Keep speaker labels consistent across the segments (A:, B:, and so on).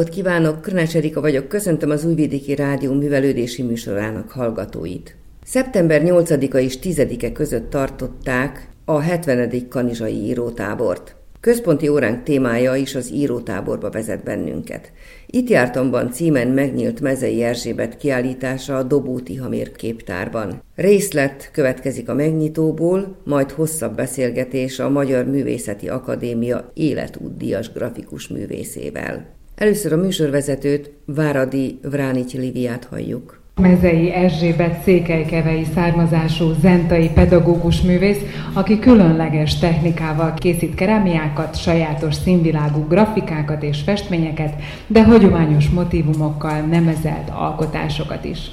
A: napot kívánok, Körnács Erika vagyok, köszöntöm az Újvidéki Rádió művelődési műsorának hallgatóit. Szeptember 8-a és 10-e között tartották a 70. kanizsai írótábort. Központi óránk témája is az írótáborba vezet bennünket. Itt jártamban címen megnyílt Mezei Erzsébet kiállítása a Dobó Tihamér képtárban. Részlet következik a megnyitóból, majd hosszabb beszélgetés a Magyar Művészeti Akadémia életútdíjas grafikus művészével. Először a műsorvezetőt, Váradi Vránics Liviát halljuk.
B: Mezei Erzsébet székelykevei származású zentai pedagógus művész, aki különleges technikával készít kerámiákat, sajátos színvilágú grafikákat és festményeket, de hagyományos motivumokkal nemezelt alkotásokat is.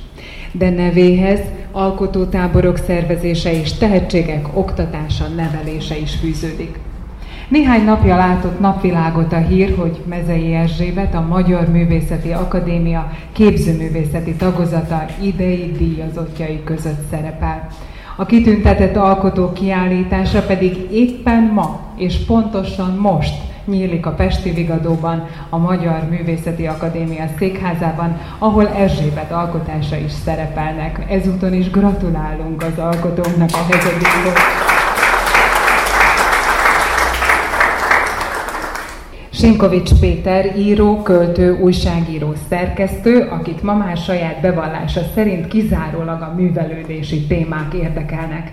B: De nevéhez alkotótáborok szervezése és tehetségek oktatása, nevelése is fűződik. Néhány napja látott napvilágot a hír, hogy Mezei Erzsébet, a Magyar Művészeti Akadémia képzőművészeti tagozata idei díjazottjai között szerepel. A kitüntetett alkotó kiállítása pedig éppen ma, és pontosan most nyílik a Pesti Vigadóban, a Magyar Művészeti Akadémia székházában, ahol Erzsébet alkotása is szerepelnek. Ezúton is gratulálunk az alkotóknak a hezedékot. Sinkovics Péter író, költő, újságíró, szerkesztő, akit ma már saját bevallása szerint kizárólag a művelődési témák érdekelnek.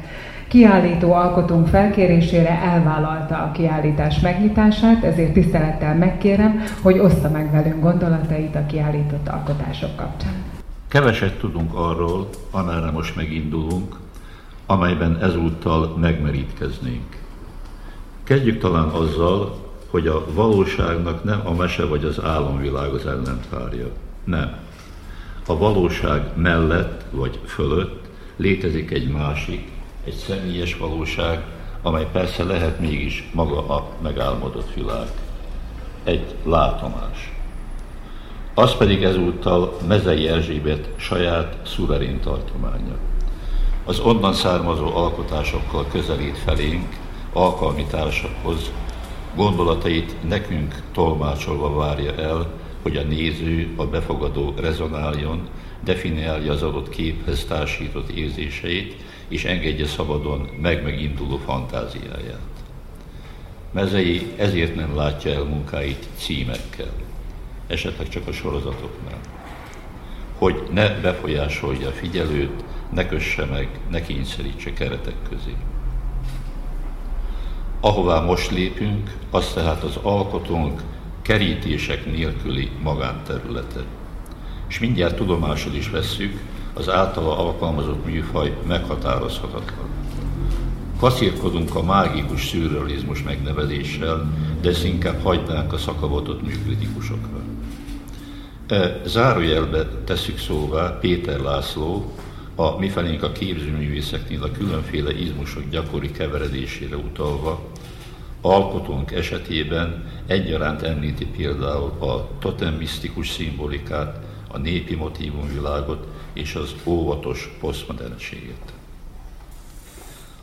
B: Kiállító alkotónk felkérésére elvállalta a kiállítás megnyitását, ezért tisztelettel megkérem, hogy oszta meg velünk gondolatait a kiállított alkotások kapcsán.
C: Keveset tudunk arról, amerre most megindulunk, amelyben ezúttal megmerítkeznénk. Kezdjük talán azzal, hogy a valóságnak nem a mese vagy az álomvilág az ellentárja. Nem. A valóság mellett vagy fölött létezik egy másik, egy személyes valóság, amely persze lehet mégis maga a megálmodott világ. Egy látomás. Az pedig ezúttal Mezei Erzsébet saját szuverén tartománya. Az onnan származó alkotásokkal közelít felénk, alkalmi társakhoz, gondolatait nekünk tolmácsolva várja el, hogy a néző, a befogadó rezonáljon, definiálja az adott képhez társított érzéseit, és engedje szabadon meg-meginduló fantáziáját. Mezei ezért nem látja el munkáit címekkel, esetleg csak a sorozatoknál. Hogy ne befolyásolja a figyelőt, ne kösse meg, ne kényszerítse keretek közé. Ahová most lépünk, az tehát az alkotónk kerítések nélküli magánterülete. És mindjárt tudomásul is vesszük, az általa alkalmazott műfaj meghatározhatatlan. Kaszírkodunk a mágikus szürrealizmus megnevezéssel, de ezt inkább hagynánk a szakavatott műkritikusokra. E, zárójelbe tesszük szóvá Péter László, a mifelénk a képzőművészeknél a különféle izmusok gyakori keveredésére utalva, alkotónk esetében egyaránt említi például a totemisztikus szimbolikát, a népi motívumvilágot és az óvatos posztmodernséget.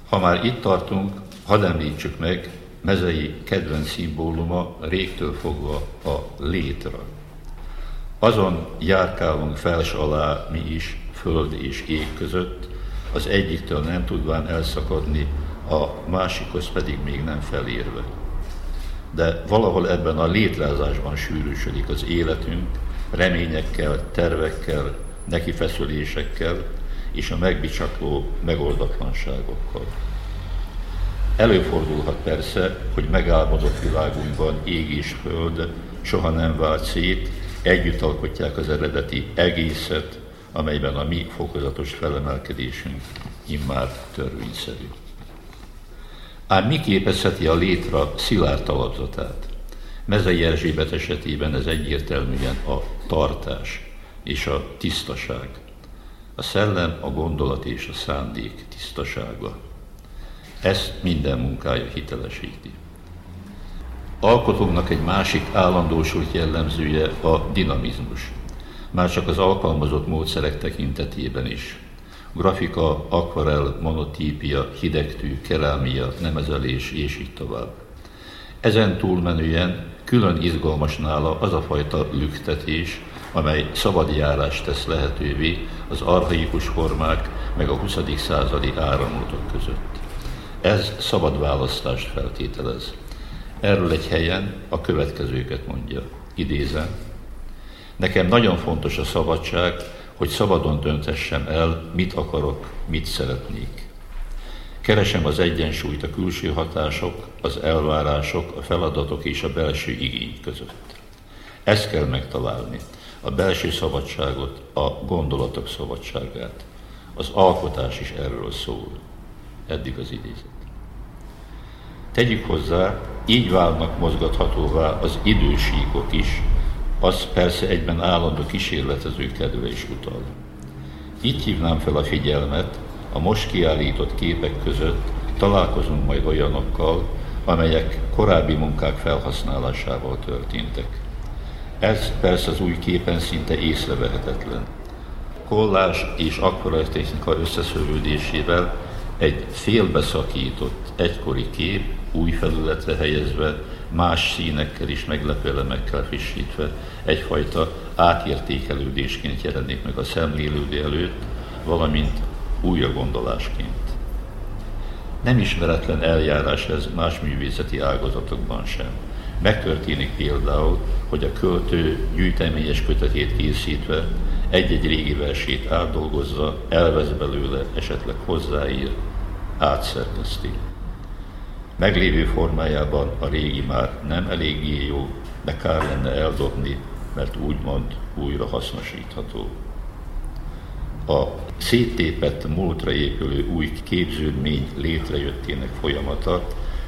C: Ha már itt tartunk, hadd említsük meg mezei kedvenc szimbóluma régtől fogva a létra. Azon járkálunk fels alá mi is, föld és ég között, az egyiktől nem tudván elszakadni, a másikhoz pedig még nem felérve. De valahol ebben a létrázásban sűrűsödik az életünk, reményekkel, tervekkel, nekifeszülésekkel és a megbicsakló megoldatlanságokkal. Előfordulhat persze, hogy megálmodott világunkban ég és föld soha nem vált szét, együtt alkotják az eredeti egészet, amelyben a mi fokozatos felemelkedésünk immár törvényszerű. Ám mi képezheti a létra szilárd alapzatát? Mezei Erzsébet esetében ez egyértelműen a tartás és a tisztaság. A szellem, a gondolat és a szándék tisztasága. Ezt minden munkája hitelesíti. Alkotónak egy másik állandósult jellemzője a dinamizmus. Már csak az alkalmazott módszerek tekintetében is grafika, akvarel, monotípia, hidegtű, kerámia, nemezelés és így tovább. Ezen túlmenően külön izgalmas nála az a fajta lüktetés, amely szabad járást tesz lehetővé az arhaikus formák meg a 20. századi áramlatok között. Ez szabad választást feltételez. Erről egy helyen a következőket mondja. Idézem. Nekem nagyon fontos a szabadság, hogy szabadon döntessem el, mit akarok, mit szeretnék. Keresem az egyensúlyt a külső hatások, az elvárások, a feladatok és a belső igény között. Ezt kell megtalálni, a belső szabadságot, a gondolatok szabadságát. Az alkotás is erről szól. Eddig az idézet. Tegyük hozzá, így válnak mozgathatóvá az idősíkok is, az persze egyben állandó kísérletező kedve is utal. Itt hívnám fel a figyelmet, a most kiállított képek között találkozunk majd olyanokkal, amelyek korábbi munkák felhasználásával történtek. Ez persze az új képen szinte észrevehetetlen. Kollás és technika összeszövődésével egy félbeszakított egykori kép új felületre helyezve, más színekkel és meglepő elemekkel frissítve egyfajta átértékelődésként jelenik meg a szemlélődő előtt, valamint újra gondolásként. Nem ismeretlen eljárás ez más művészeti ágazatokban sem. Megtörténik például, hogy a költő gyűjteményes kötetét készítve egy-egy régi versét átdolgozza, elvesz belőle, esetleg hozzáír, átszerkeszti. Meglévő formájában a régi már nem eléggé jó, de kár lenne eldobni, mert úgymond újra hasznosítható. A széttépett múltra épülő új képződmény létrejöttének folyamata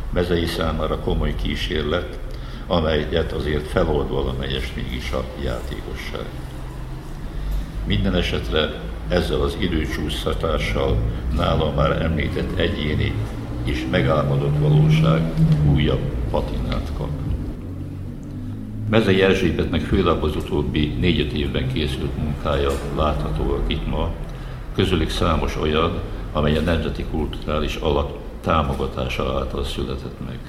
C: mezei számára komoly kísérlet, amelyet azért felold valamelyest mégis a játékosság. Minden esetre ezzel az időcsúsztatással nála már említett egyéni és megálmodott valóság újabb patinát kap. Mezei Erzsébetnek főleg az utóbbi négy évben készült munkája látható itt ma, közülük számos olyan, amely a nemzeti kulturális alap támogatása által született meg.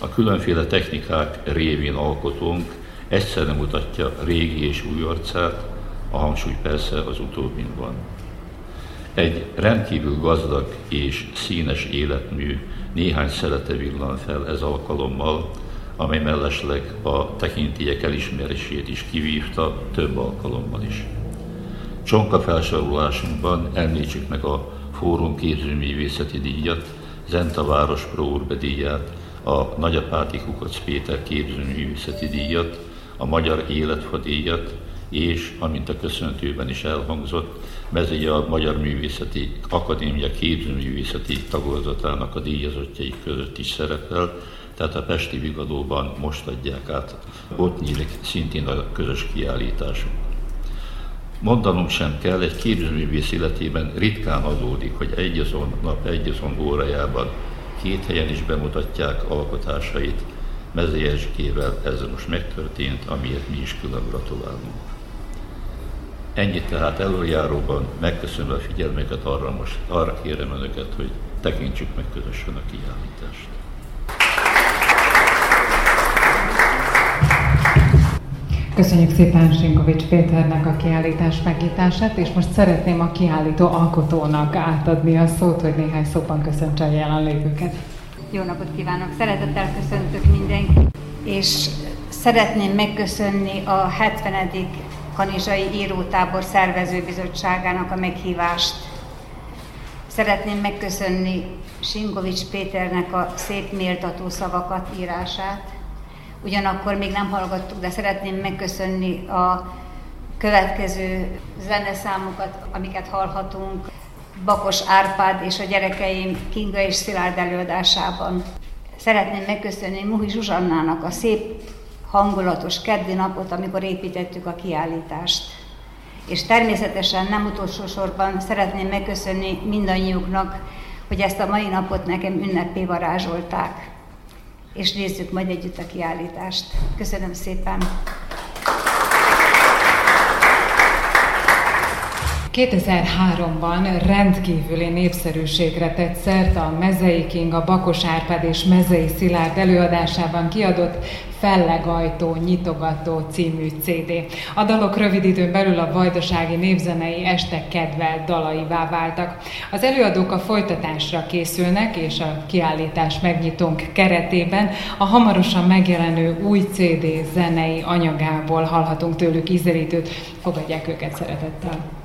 C: A különféle technikák révén alkotónk egyszerre mutatja régi és új arcát, a hangsúly persze az utóbbin van. Egy rendkívül gazdag és színes életmű néhány szelete villan fel ez alkalommal, amely mellesleg a tekintélyek elismerését is kivívta több alkalommal is. Csonka felsorolásunkban említsük meg a Fórum képzőművészeti díjat, Zenta Város Pro díját, a Nagyapáti Kukac Péter képzőművészeti díjat, a Magyar Életfa díjat, és, amint a köszöntőben is elhangzott, mezei a Magyar Művészeti Akadémia képzőművészeti tagozatának a díjazottjai között is szerepel, tehát a Pesti Vigadóban most adják át. Ott nyílik szintén a közös kiállításunk. Mondanunk sem kell, egy képzőművész életében ritkán adódik, hogy egyazon nap, egyazon órájában két helyen is bemutatják alkotásait. Mezei Erzsikével ez most megtörtént, amiért mi is külön gratulálunk. Ennyit tehát előjáróban megköszönöm a figyelmeket, arra most arra kérem önöket, hogy tekintsük meg közösen a kiállítást.
B: Köszönjük szépen Sinkovics Péternek a kiállítás megnyitását, és most szeretném a kiállító alkotónak átadni a szót, hogy néhány szóban köszöntse a jelenlévőket.
D: Jó napot kívánok! Szeretettel köszöntök mindenkit, és szeretném megköszönni a 70. Kanizsai Írótábor szervezőbizottságának a meghívást. Szeretném megköszönni Singovics Péternek a szép méltató szavakat, írását. Ugyanakkor még nem hallgattuk, de szeretném megköszönni a következő zeneszámokat, amiket hallhatunk. Bakos Árpád és a gyerekeim Kinga és Szilárd előadásában. Szeretném megköszönni Muhi Zsuzsannának a szép hangulatos keddi napot, amikor építettük a kiállítást. És természetesen nem utolsó sorban szeretném megköszönni mindannyiuknak, hogy ezt a mai napot nekem ünnepé varázsolták. És nézzük majd együtt a kiállítást. Köszönöm szépen!
E: 2003-ban rendkívüli népszerűségre tett szert a Mezei a Bakos Árpád és Mezei Szilárd előadásában kiadott Fellegajtó, Nyitogató című CD. A dalok rövid időn belül a vajdasági népzenei este kedvelt dalaivá váltak. Az előadók a folytatásra készülnek, és a kiállítás megnyitónk keretében a hamarosan megjelenő új CD zenei anyagából hallhatunk tőlük ízelítőt. Fogadják őket szeretettel!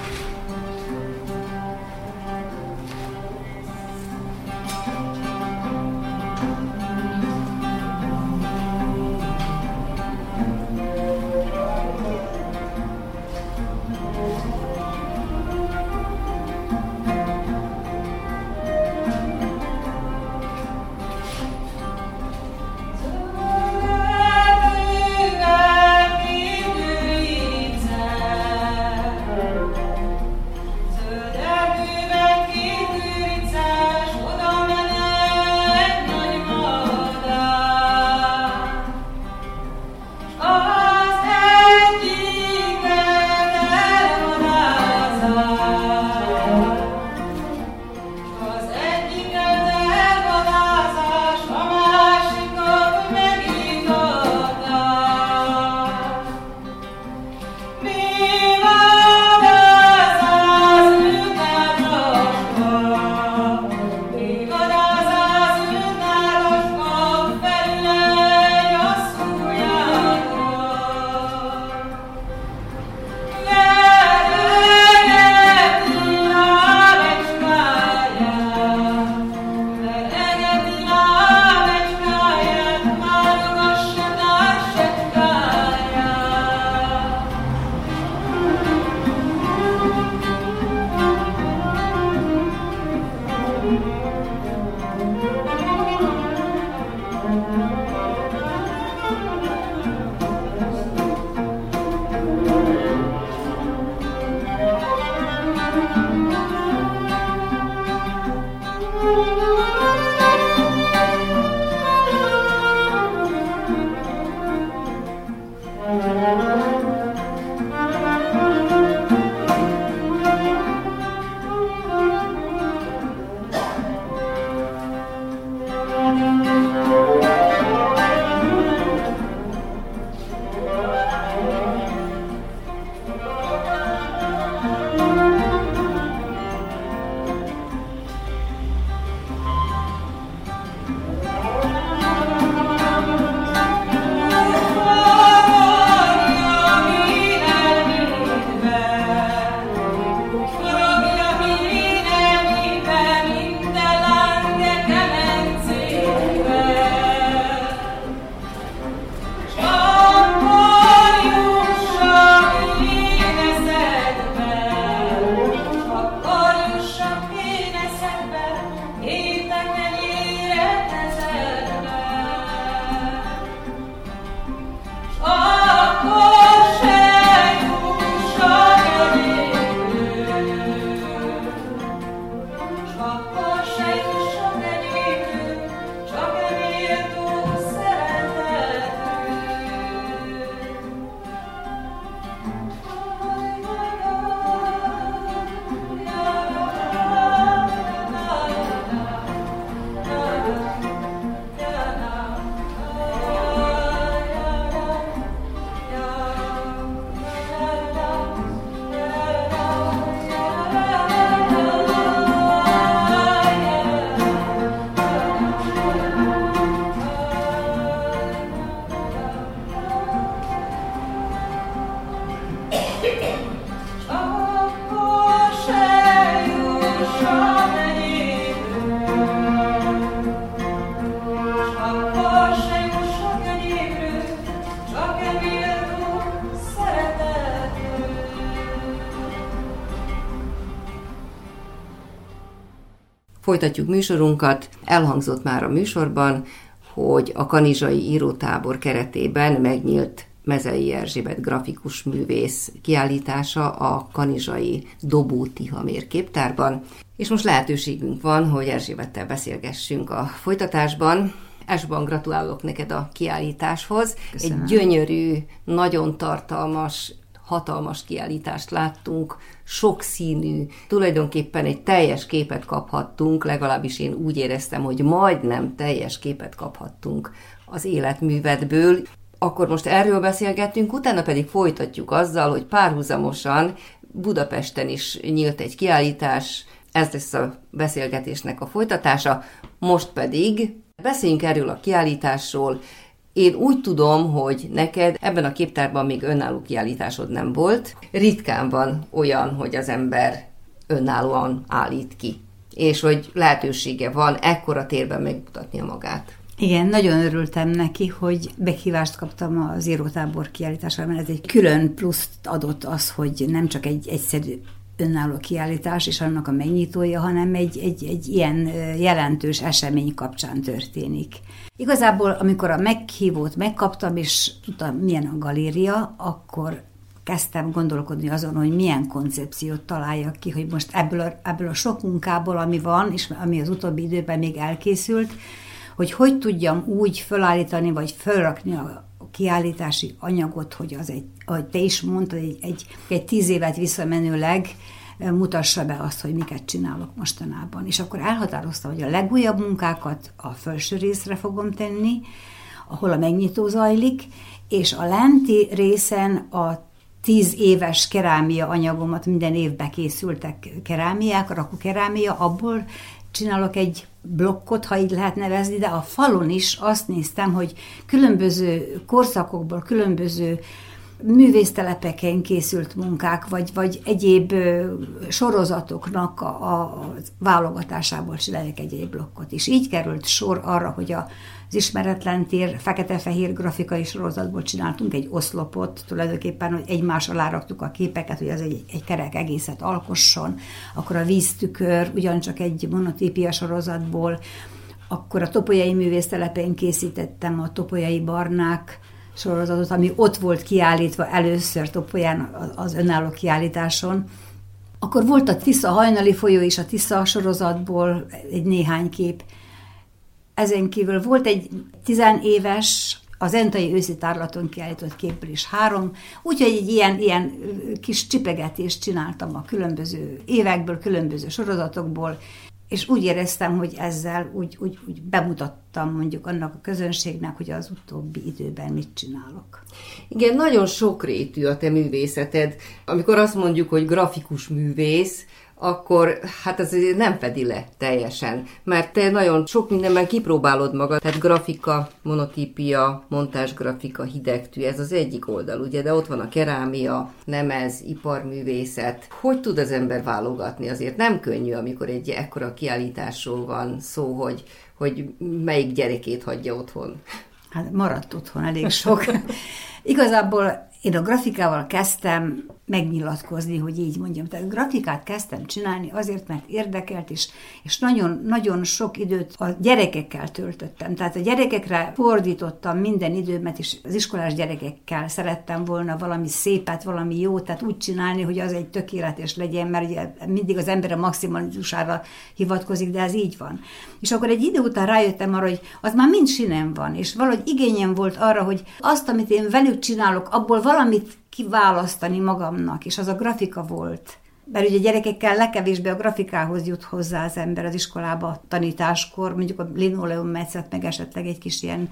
A: Folytatjuk műsorunkat. Elhangzott már a műsorban, hogy a Kanizsai írótábor keretében megnyílt Mezei Erzsébet grafikus művész kiállítása a Kanizsai Dobó Tihamér képtárban, és most lehetőségünk van, hogy Erzsébettel beszélgessünk a folytatásban. Elsőban gratulálok neked a kiállításhoz. Köszönöm. Egy gyönyörű, nagyon tartalmas hatalmas kiállítást láttunk, sokszínű, tulajdonképpen egy teljes képet kaphattunk, legalábbis én úgy éreztem, hogy majdnem teljes képet kaphattunk az életművedből. Akkor most erről beszélgettünk, utána pedig folytatjuk azzal, hogy párhuzamosan Budapesten is nyílt egy kiállítás, ez lesz a beszélgetésnek a folytatása, most pedig beszéljünk erről a kiállításról, én úgy tudom, hogy neked ebben a képtárban még önálló kiállításod nem volt. Ritkán van olyan, hogy az ember önállóan állít ki, és hogy lehetősége van ekkora térben megmutatnia magát.
D: Igen, nagyon örültem neki, hogy meghívást kaptam az írótábor kiállításra, mert ez egy külön pluszt adott az, hogy nem csak egy egyszerű önálló kiállítás és annak a megnyitója, hanem egy, egy, egy ilyen jelentős esemény kapcsán történik. Igazából, amikor a meghívót megkaptam, és tudtam, milyen a galéria, akkor kezdtem gondolkodni azon, hogy milyen koncepciót találjak ki, hogy most ebből a, ebből a sok munkából, ami van, és ami az utóbbi időben még elkészült, hogy hogy tudjam úgy felállítani, vagy felrakni a kiállítási anyagot, hogy az egy, ahogy te is mondtad, egy, egy, egy tíz évet visszamenőleg mutassa be azt, hogy miket csinálok mostanában. És akkor elhatároztam, hogy a legújabb munkákat a felső részre fogom tenni, ahol a megnyitó zajlik, és a lenti részen a tíz éves kerámia anyagomat, minden évben készültek kerámiák, rakukerámia, abból csinálok egy blokkot, ha így lehet nevezni, de a falon is azt néztem, hogy különböző korszakokból, különböző művésztelepeken készült munkák, vagy, vagy egyéb sorozatoknak a, a válogatásából csinálják egy blokkot is. Így került sor arra, hogy a, az ismeretlen tér fekete-fehér grafikai sorozatból csináltunk egy oszlopot, tulajdonképpen, hogy egymás alá raktuk a képeket, hogy az egy, egy kerek egészet alkosson, akkor a víztükör ugyancsak egy monotípia sorozatból, akkor a topolyai művésztelepén készítettem a topolyai barnák sorozatot, ami ott volt kiállítva először Topolyán az önálló kiállításon. Akkor volt a Tisza hajnali folyó is a Tisza sorozatból egy néhány kép. Ezen kívül volt egy tizenéves az Entai őszi tárlaton kiállított képből is három, úgyhogy egy ilyen, ilyen kis csipegetést csináltam a különböző évekből, különböző sorozatokból, és úgy éreztem, hogy ezzel úgy, úgy, úgy bemutattam mondjuk annak a közönségnek, hogy az utóbbi időben mit csinálok.
A: Igen, nagyon sokrétű a te művészeted. Amikor azt mondjuk, hogy grafikus művész, akkor hát ez nem fedi le teljesen, mert te nagyon sok mindenben kipróbálod magad, tehát grafika, monotípia, montásgrafika, hidegtű, ez az egyik oldal, ugye, de ott van a kerámia, nemez, iparművészet. Hogy tud az ember válogatni? Azért nem könnyű, amikor egy ekkora kiállításról van szó, hogy, hogy melyik gyerekét hagyja otthon.
D: Hát maradt otthon elég sok. Igazából én a grafikával kezdtem megnyilatkozni, hogy így mondjam. Tehát grafikát kezdtem csinálni azért, mert érdekelt, és, és nagyon, nagyon sok időt a gyerekekkel töltöttem. Tehát a gyerekekre fordítottam minden időmet, és az iskolás gyerekekkel szerettem volna valami szépet, valami jót, tehát úgy csinálni, hogy az egy tökéletes legyen, mert ugye mindig az ember a maximalizására hivatkozik, de ez így van. És akkor egy idő után rájöttem arra, hogy az már mind sinem van, és valahogy igényem volt arra, hogy azt, amit én velük csinálok, abból valamit kiválasztani magamnak, és az a grafika volt. Mert ugye gyerekekkel legkevésbé a grafikához jut hozzá az ember az iskolába tanításkor, mondjuk a linoleum metszet, meg esetleg egy kis ilyen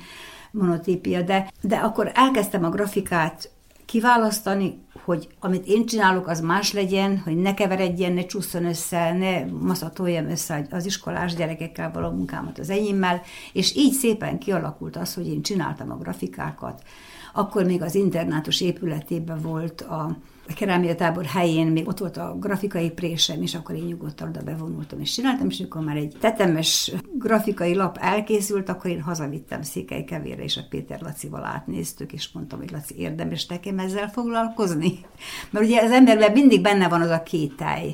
D: monotípia, de, de akkor elkezdtem a grafikát kiválasztani, hogy amit én csinálok, az más legyen, hogy ne keveredjen, ne csusszon össze, ne maszatoljam össze az iskolás gyerekekkel való munkámat az enyémmel, és így szépen kialakult az, hogy én csináltam a grafikákat. Akkor még az internátus épületében volt a a kerámia tábor helyén még ott volt a grafikai présem, és akkor én nyugodtan oda bevonultam, és csináltam, és akkor már egy tetemes grafikai lap elkészült, akkor én hazavittem Székely Kevére, és a Péter Lacival átnéztük, és mondtam, hogy Laci, érdemes nekem ezzel foglalkozni? Mert ugye az emberben mindig benne van az a kételj,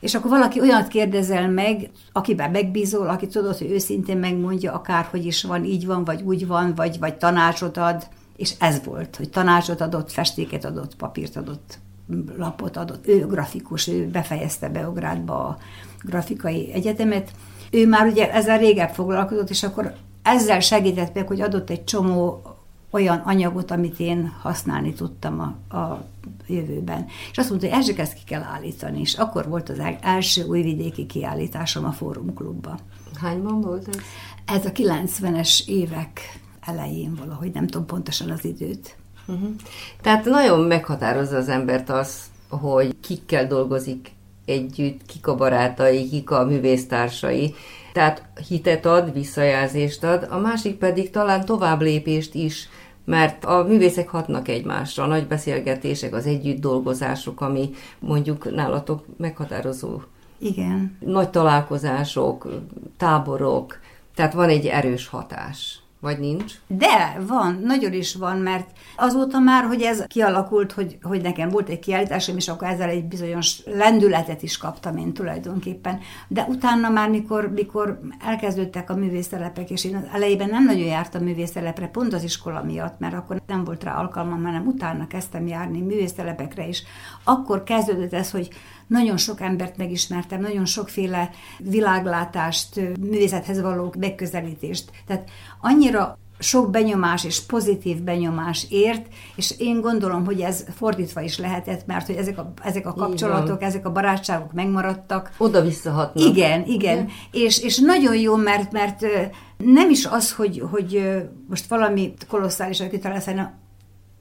D: és akkor valaki olyat kérdezel meg, akiben megbízol, aki tudod, hogy őszintén megmondja, akárhogy is van, így van, vagy úgy van, vagy, vagy tanácsot ad, és ez volt, hogy tanácsot adott, festéket adott, papírt adott, lapot adott. Ő grafikus, ő befejezte Beográdba a grafikai egyetemet. Ő már ugye ezzel régebb foglalkozott, és akkor ezzel segített meg, hogy adott egy csomó olyan anyagot, amit én használni tudtam a, a jövőben. És azt mondta, hogy Erzsik, ezt ki kell állítani. És akkor volt az első újvidéki kiállításom a Fórum Klubba.
A: Hányban volt ez?
D: Ez a 90-es évek elején valahogy, nem tudom pontosan az időt.
A: Uh-huh. Tehát nagyon meghatározza az embert az, hogy kikkel dolgozik együtt, kik a barátai, kik a művésztársai. Tehát hitet ad, visszajelzést ad, a másik pedig talán tovább lépést is, mert a művészek hatnak egymásra, a nagy beszélgetések, az együtt dolgozások, ami mondjuk nálatok meghatározó.
D: Igen.
A: Nagy találkozások, táborok, tehát van egy erős hatás. Vagy nincs?
D: De van, nagyon is van, mert azóta már, hogy ez kialakult, hogy, hogy nekem volt egy kiállításom, és akkor ezzel egy bizonyos lendületet is kaptam én tulajdonképpen. De utána már, mikor, mikor elkezdődtek a művészelepek, és én az elejében nem nagyon jártam művészelepre, pont az iskola miatt, mert akkor nem volt rá alkalmam, hanem utána kezdtem járni művészelepekre is. Akkor kezdődött ez, hogy nagyon sok embert megismertem, nagyon sokféle világlátást, művészethez való megközelítést. Tehát annyira sok benyomás és pozitív benyomás ért, és én gondolom, hogy ez fordítva is lehetett, mert hogy ezek a, ezek a kapcsolatok, ezek a barátságok megmaradtak.
A: Oda visszahatnak.
D: Igen, igen. És, és nagyon jó, mert, mert nem is az, hogy, hogy most valami kolosszálisan kitalálsz, hanem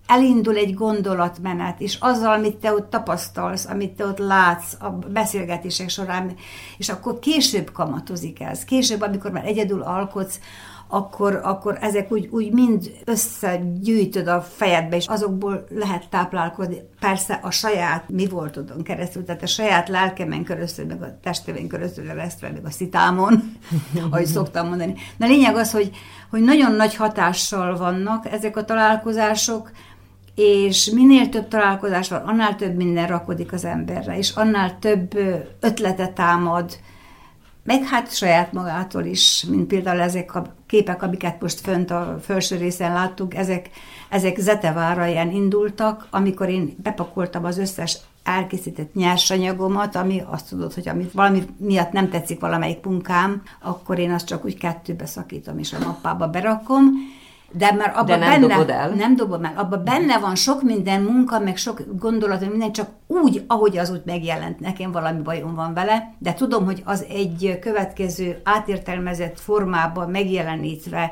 D: elindul egy gondolatmenet, és azzal, amit te ott tapasztalsz, amit te ott látsz a beszélgetések során, és akkor később kamatozik ez. Később, amikor már egyedül alkotsz, akkor, akkor ezek úgy, úgy mind összegyűjtöd a fejedbe, és azokból lehet táplálkozni. Persze a saját mi voltodon keresztül, tehát a saját lelkemen keresztül, meg a testemen keresztül keresztül, meg a szitámon, ahogy szoktam mondani. De a lényeg az, hogy, hogy nagyon nagy hatással vannak ezek a találkozások, és minél több találkozás van, annál több minden rakodik az emberre, és annál több ötletet támad, meg hát saját magától is, mint például ezek a képek, amiket most fönt a felső részen láttuk, ezek, ezek Zeteváraján indultak, amikor én bepakoltam az összes elkészített nyersanyagomat, ami azt tudod, hogy amit valami miatt nem tetszik valamelyik munkám, akkor én azt csak úgy kettőbe szakítom, és a mappába berakom, de már abban
A: nem
D: benne,
A: dobod el.
D: Nem dobom el. Abban benne van sok minden munka, meg sok gondolat, minden csak úgy, ahogy az úgy megjelent. Nekem valami bajom van vele, de tudom, hogy az egy következő átértelmezett formában megjelenítve,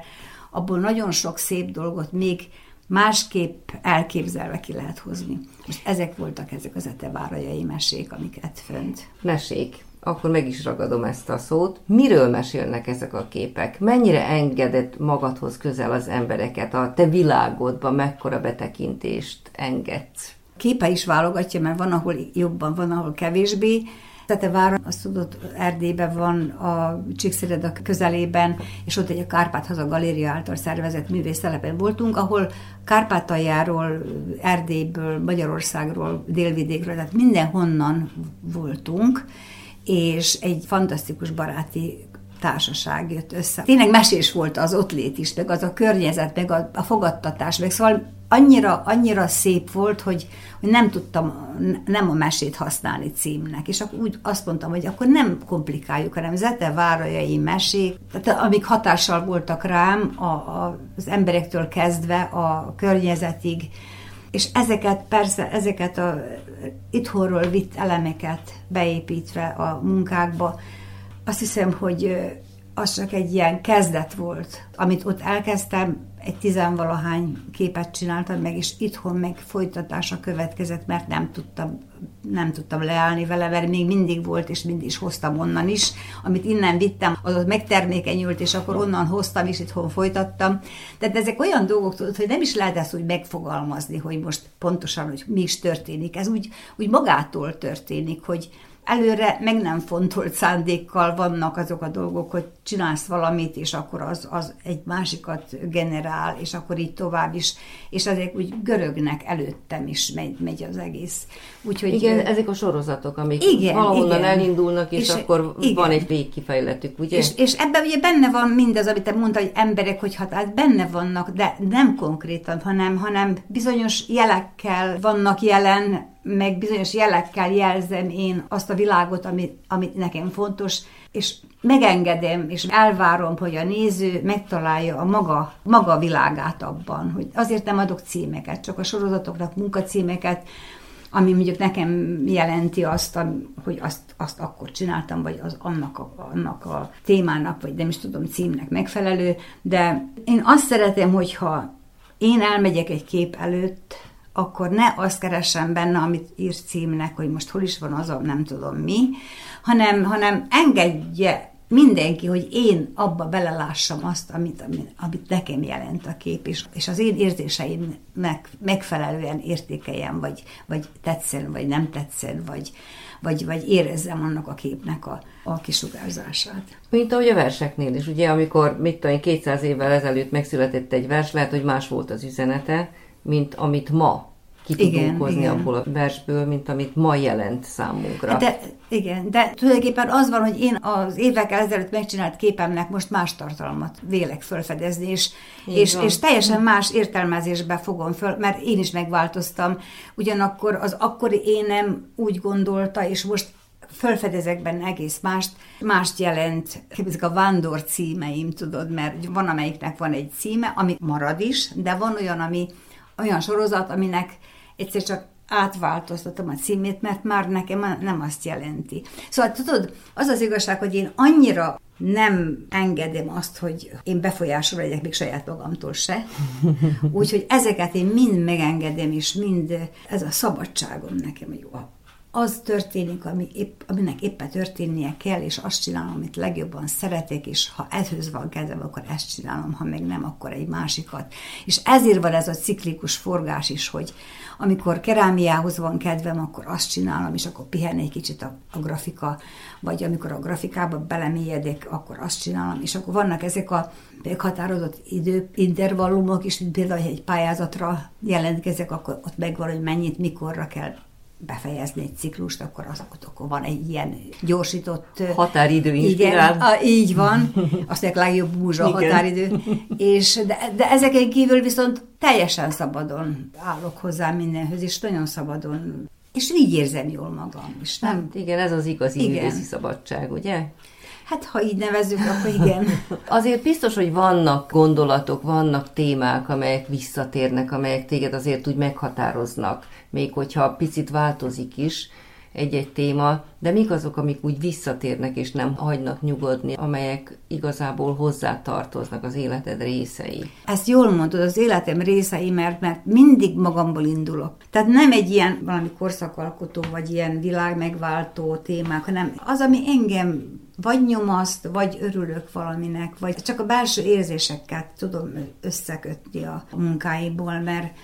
D: abból nagyon sok szép dolgot még másképp elképzelve ki lehet hozni. Most ezek voltak ezek az etevárajai mesék, amiket fönt.
A: Mesék akkor meg is ragadom ezt a szót. Miről mesélnek ezek a képek? Mennyire engedett magadhoz közel az embereket? A te világodba mekkora betekintést engedsz?
D: Képe is válogatja, mert van, ahol jobban, van, ahol kevésbé. Tetevár, azt tudod, Erdélyben van a Csíkszereda közelében, és ott egy a Kárpáthaza Galéria által szervezett művésztelepen voltunk, ahol Kárpátaljáról, Erdélyből, Magyarországról, délvidékről, tehát mindenhonnan voltunk, és egy fantasztikus baráti társaság jött össze. Tényleg mesés volt az ott lét is, meg az a környezet, meg a, a fogadtatás, meg szóval annyira, annyira szép volt, hogy, hogy nem tudtam nem a mesét használni címnek, és akkor úgy azt mondtam, hogy akkor nem komplikáljuk, hanem Zete Várajai mesék, tehát amik hatással voltak rám a, a, az emberektől kezdve a környezetig, és ezeket persze, ezeket a itthonról vitt elemeket beépítve a munkákba, azt hiszem, hogy az csak egy ilyen kezdet volt, amit ott elkezdtem, egy tizenvalahány képet csináltam meg, és itthon meg folytatása következett, mert nem tudtam, nem tudtam leállni vele, mert még mindig volt, és mindig is hoztam onnan is. Amit innen vittem, az ott megtermékenyült, és akkor onnan hoztam, és itthon folytattam. Tehát ezek olyan dolgok, tudod, hogy nem is lehet ezt úgy megfogalmazni, hogy most pontosan, hogy mi is történik. Ez úgy, úgy magától történik, hogy, előre meg nem fontolt szándékkal vannak azok a dolgok, hogy csinálsz valamit, és akkor az, az egy másikat generál, és akkor így tovább is, és ezek úgy görögnek előttem is megy, megy az egész.
A: Úgyhogy, igen, ezek a sorozatok, amik
D: igen,
A: valahonnan
D: igen.
A: elindulnak, és, és akkor igen. van egy végkifejletük, ugye?
D: És, és ebben ugye benne van mindaz, amit te mondta, hogy emberek, hogy hát, hát benne vannak, de nem konkrétan, hanem, hanem bizonyos jelekkel vannak jelen, meg bizonyos jelekkel jelzem én azt a világot, amit, amit nekem fontos, és megengedem, és elvárom, hogy a néző megtalálja a maga, maga világát abban, hogy azért nem adok címeket, csak a sorozatoknak munkacímeket, ami mondjuk nekem jelenti azt, hogy azt, azt akkor csináltam, vagy az annak a, annak a témának, vagy nem is tudom, címnek megfelelő, de én azt szeretem, hogyha én elmegyek egy kép előtt, akkor ne azt keresem benne, amit ír címnek, hogy most hol is van az a nem tudom mi, hanem, hanem engedje mindenki, hogy én abba belelássam azt, amit, amit, amit nekem jelent a kép, és, és az én érzéseimnek megfelelően értékeljem, vagy, vagy tetszen, vagy nem tetszen, vagy, vagy, vagy érezzem annak a képnek a, a kisugárzását.
A: Mint ahogy a verseknél is, ugye, amikor mit tudom 200 évvel ezelőtt megszületett egy vers, lehet, hogy más volt az üzenete, mint amit ma ki tudunk igen, hozni igen. abból a versből, mint amit ma jelent számunkra.
D: De, igen, de tulajdonképpen az van, hogy én az évekkel ezelőtt megcsinált képemnek most más tartalmat vélek felfedezni, és, és, és teljesen más értelmezésbe fogom föl, mert én is megváltoztam. Ugyanakkor az akkori énem úgy gondolta, és most felfedezek benne egész mást, mást jelent, ezek a vándor címeim, tudod, mert van amelyiknek van egy címe, ami marad is, de van olyan, ami olyan sorozat, aminek egyszer csak átváltoztatom a címét, mert már nekem nem azt jelenti. Szóval tudod, az az igazság, hogy én annyira nem engedem azt, hogy én befolyásol legyek még saját magamtól se. Úgyhogy ezeket én mind megengedem, és mind ez a szabadságom nekem jó az történik, ami épp, aminek éppen történnie kell, és azt csinálom, amit legjobban szeretek, és ha ehhez van kedvem, akkor ezt csinálom, ha meg nem, akkor egy másikat. És ezért van ez a ciklikus forgás is, hogy amikor kerámiához van kedvem, akkor azt csinálom, és akkor pihen egy kicsit a, a grafika, vagy amikor a grafikába belemélyedek, akkor azt csinálom, és akkor vannak ezek a meghatározott idő, intervallumok is, például, hogy egy pályázatra jelentkezek, akkor ott megvan, hogy mennyit, mikorra kell befejezni egy ciklust, akkor, az, akkor van egy ilyen gyorsított...
A: Határidő
D: inspirál. Igen, a, így van, azt mondják, legjobb múzsa a határidő. És, de, de ezeken kívül viszont teljesen szabadon állok hozzá mindenhöz, és nagyon szabadon és így érzem jól magam. És nem...
A: Hát igen, ez az igazi igen. szabadság, ugye?
D: Hát, ha így nevezzük, akkor igen.
A: azért biztos, hogy vannak gondolatok, vannak témák, amelyek visszatérnek, amelyek téged azért úgy meghatároznak, még hogyha picit változik is egy-egy téma, de mik azok, amik úgy visszatérnek és nem hagynak nyugodni, amelyek igazából hozzá tartoznak az életed részei?
D: Ezt jól mondod, az életem részei, mert, mert mindig magamból indulok. Tehát nem egy ilyen valami korszakalkotó, vagy ilyen világmegváltó témák, hanem az, ami engem vagy nyomaszt, vagy örülök valaminek, vagy csak a belső érzéseket tudom összekötni a munkáiból, mert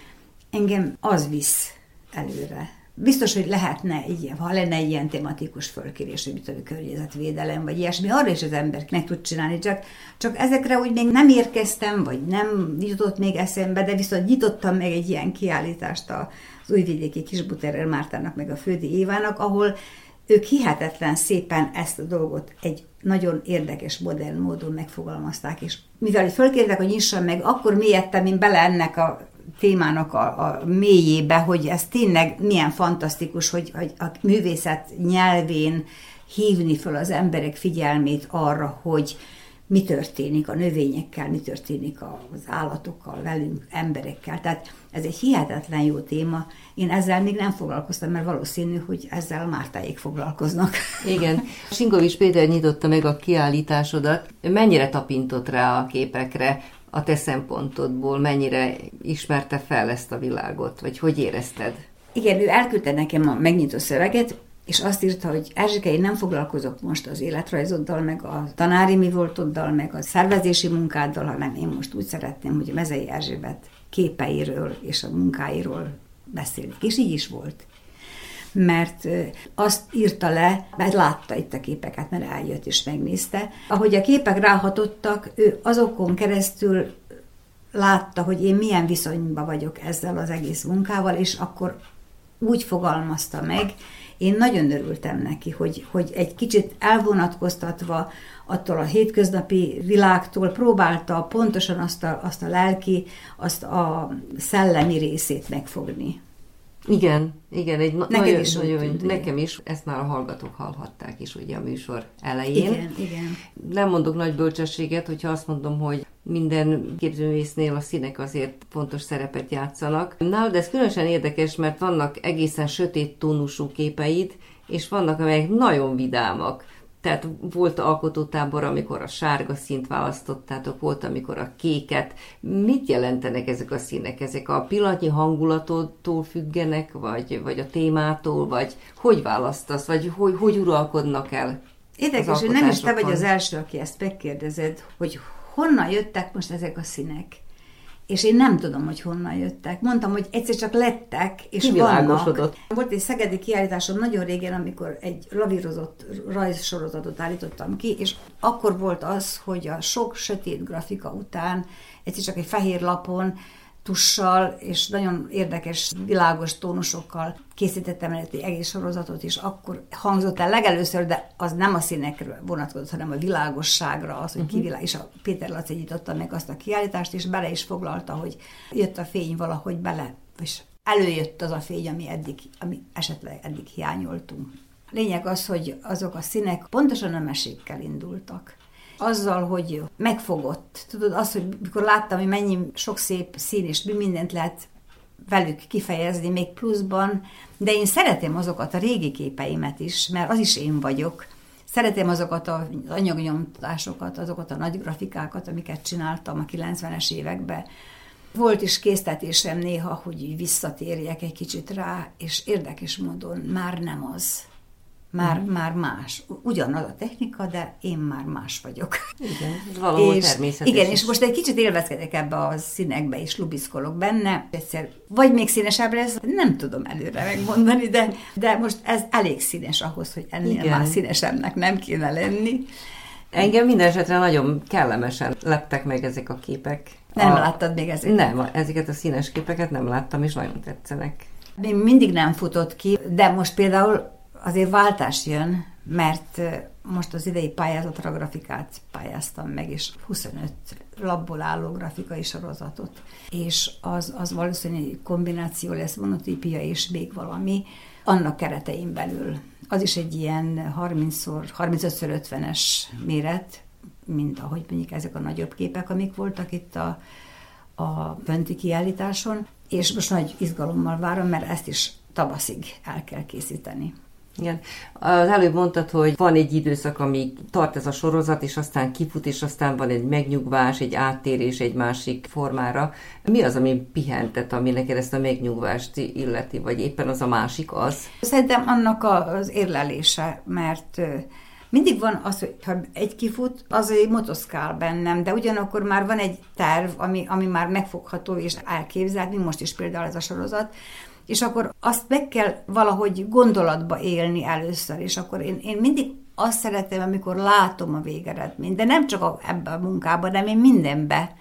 D: engem az visz előre. Biztos, hogy lehetne ilyen, ha lenne egy ilyen tematikus fölkérés, hogy mit a környezetvédelem, vagy ilyesmi, arra is az ember meg tud csinálni, csak, csak ezekre úgy még nem érkeztem, vagy nem jutott még eszembe, de viszont nyitottam meg egy ilyen kiállítást az újvidéki Kisbuterer Mártának, meg a Földi Évának, ahol ők hihetetlen szépen ezt a dolgot egy nagyon érdekes, modern módon megfogalmazták, és mivel fölkértek, hogy nyissam meg, akkor mélyedtem én bele ennek a témának a, a mélyébe, hogy ez tényleg milyen fantasztikus, hogy, hogy a művészet nyelvén hívni föl az emberek figyelmét arra, hogy mi történik a növényekkel, mi történik az állatokkal, velünk, emberekkel. Tehát ez egy hihetetlen jó téma. Én ezzel még nem foglalkoztam, mert valószínű, hogy ezzel a Mártáig foglalkoznak.
A: Igen. Sinkovics Péter nyitotta meg a kiállításodat. Mennyire tapintott rá a képekre? a te szempontodból mennyire ismerte fel ezt a világot, vagy hogy érezted?
D: Igen, ő elküldte nekem a megnyitó szöveget, és azt írta, hogy Erzsike, én nem foglalkozok most az életrajzoddal, meg a tanári mi voltoddal, meg a szervezési munkáddal, hanem én most úgy szeretném, hogy a Mezei Erzsébet képeiről és a munkáiról beszélik. És így is volt mert azt írta le, mert látta itt a képeket, mert eljött és megnézte. Ahogy a képek ráhatottak, ő azokon keresztül látta, hogy én milyen viszonyban vagyok ezzel az egész munkával, és akkor úgy fogalmazta meg, én nagyon örültem neki, hogy, hogy egy kicsit elvonatkoztatva attól a hétköznapi világtól próbálta pontosan azt a, azt a lelki, azt a szellemi részét megfogni
A: Igen, igen, egy Neked nagyon, is nagyon, tűnt, nekem is, ezt már a hallgatók hallhatták is ugye a műsor elején.
D: Igen, igen.
A: Nem mondok nagy bölcsességet, hogyha azt mondom, hogy minden képzőművésznél a színek azért fontos szerepet játszanak. Nálad ez különösen érdekes, mert vannak egészen sötét tónusú képeid, és vannak, amelyek nagyon vidámak. Tehát volt alkotótábor, amikor a sárga színt választottátok, volt, amikor a kéket. Mit jelentenek ezek a színek? Ezek a pillanatnyi hangulattól függenek, vagy, vagy a témától, vagy hogy választasz, vagy hogy, hogy uralkodnak el?
D: Érdekes, hogy nem is te vagy az első, aki ezt megkérdezed, hogy honnan jöttek most ezek a színek és én nem tudom, hogy honnan jöttek. Mondtam, hogy egyszer csak lettek, és vannak. Volt egy szegedi kiállításom nagyon régen, amikor egy lavírozott rajzsorozatot állítottam ki, és akkor volt az, hogy a sok sötét grafika után egyszer csak egy fehér lapon tussal és nagyon érdekes, világos tónusokkal készítettem el egy egész sorozatot, és akkor hangzott el legelőször, de az nem a színekről vonatkozott, hanem a világosságra, az, hogy uh-huh. kivilág, és a Péter Laci nyitotta meg azt a kiállítást, és bele is foglalta, hogy jött a fény valahogy bele, és előjött az a fény, ami eddig, ami esetleg eddig hiányoltunk. Lényeg az, hogy azok a színek pontosan a mesékkel indultak azzal, hogy megfogott. Tudod, az, hogy mikor láttam, hogy mennyi sok szép szín, és mi mindent lehet velük kifejezni, még pluszban, de én szeretem azokat a régi képeimet is, mert az is én vagyok. Szeretem azokat az anyagnyomtásokat, azokat a nagy grafikákat, amiket csináltam a 90-es években. Volt is késztetésem néha, hogy visszatérjek egy kicsit rá, és érdekes módon már nem az már, uh-huh. már más. Ugyanaz a technika, de én már más vagyok.
A: Igen, valahol és, természetes.
D: Igen, és most egy kicsit élvezkedek ebbe a színekbe, és lubiszkolok benne. Egyszer vagy még színesebb lesz, nem tudom előre megmondani, de, de most ez elég színes ahhoz, hogy ennél igen. már színesebbnek nem kéne lenni.
A: Engem minden esetre nagyon kellemesen leptek meg ezek a képek.
D: Nem a... láttad még ezeket?
A: Nem, ezeket a színes képeket nem láttam, és nagyon tetszenek.
D: Még mindig nem futott ki, de most például azért váltás jön, mert most az idei pályázatra grafikát pályáztam meg, és 25 labból álló grafikai sorozatot, és az, az valószínűleg kombináció lesz, monotípia és még valami, annak keretein belül. Az is egy ilyen 30-szor, 35-50-es méret, mint ahogy mondjuk ezek a nagyobb képek, amik voltak itt a, a Pönti kiállításon, és most nagy izgalommal várom, mert ezt is tavaszig el kell készíteni.
A: Igen. Az előbb mondtad, hogy van egy időszak, amíg tart ez a sorozat, és aztán kifut, és aztán van egy megnyugvás, egy áttérés egy másik formára. Mi az, ami pihentet, ami neked ezt a megnyugvást illeti, vagy éppen az a másik az?
D: Szerintem annak az érlelése, mert mindig van az, hogy ha egy kifut, az egy motoszkál bennem, de ugyanakkor már van egy terv, ami, ami már megfogható és elképzelhető, most is például ez a sorozat, és akkor azt meg kell valahogy gondolatba élni először, és akkor én, én mindig azt szeretem, amikor látom a végeredményt, de nem csak a, ebben a munkában, hanem én mindenbe.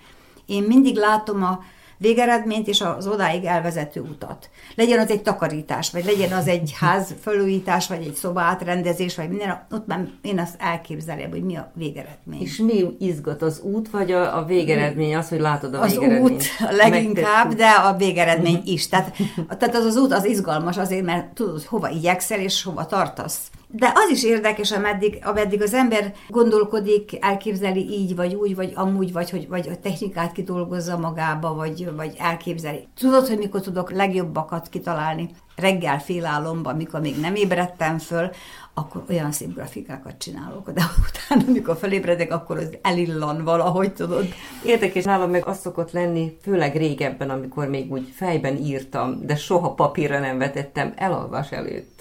D: Én mindig látom a, végeredményt és az odáig elvezető utat. Legyen az egy takarítás, vagy legyen az egy ház felújítás, vagy egy szoba átrendezés, vagy minden, ott már én azt elképzelem, hogy mi a végeredmény.
A: És mi izgat az út, vagy a, a végeredmény, az, hogy látod a
D: az végeredményt? Az út leginkább, de a végeredmény is. Tehát, tehát az az út az izgalmas azért, mert tudod, hova igyekszel, és hova tartasz. De az is érdekes, ameddig, ameddig az ember gondolkodik, elképzeli így, vagy úgy, vagy amúgy, vagy hogy vagy a technikát kidolgozza magába, vagy, vagy elképzeli. Tudod, hogy mikor tudok legjobbakat kitalálni? Reggel félálomban, mikor még nem ébredtem föl, akkor olyan szép grafikákat csinálok, de utána, amikor felébredek, akkor az elillan valahogy, tudod.
A: Érdekes, nálam meg az szokott lenni, főleg régebben, amikor még úgy fejben írtam, de soha papírra nem vetettem, elalvás előtt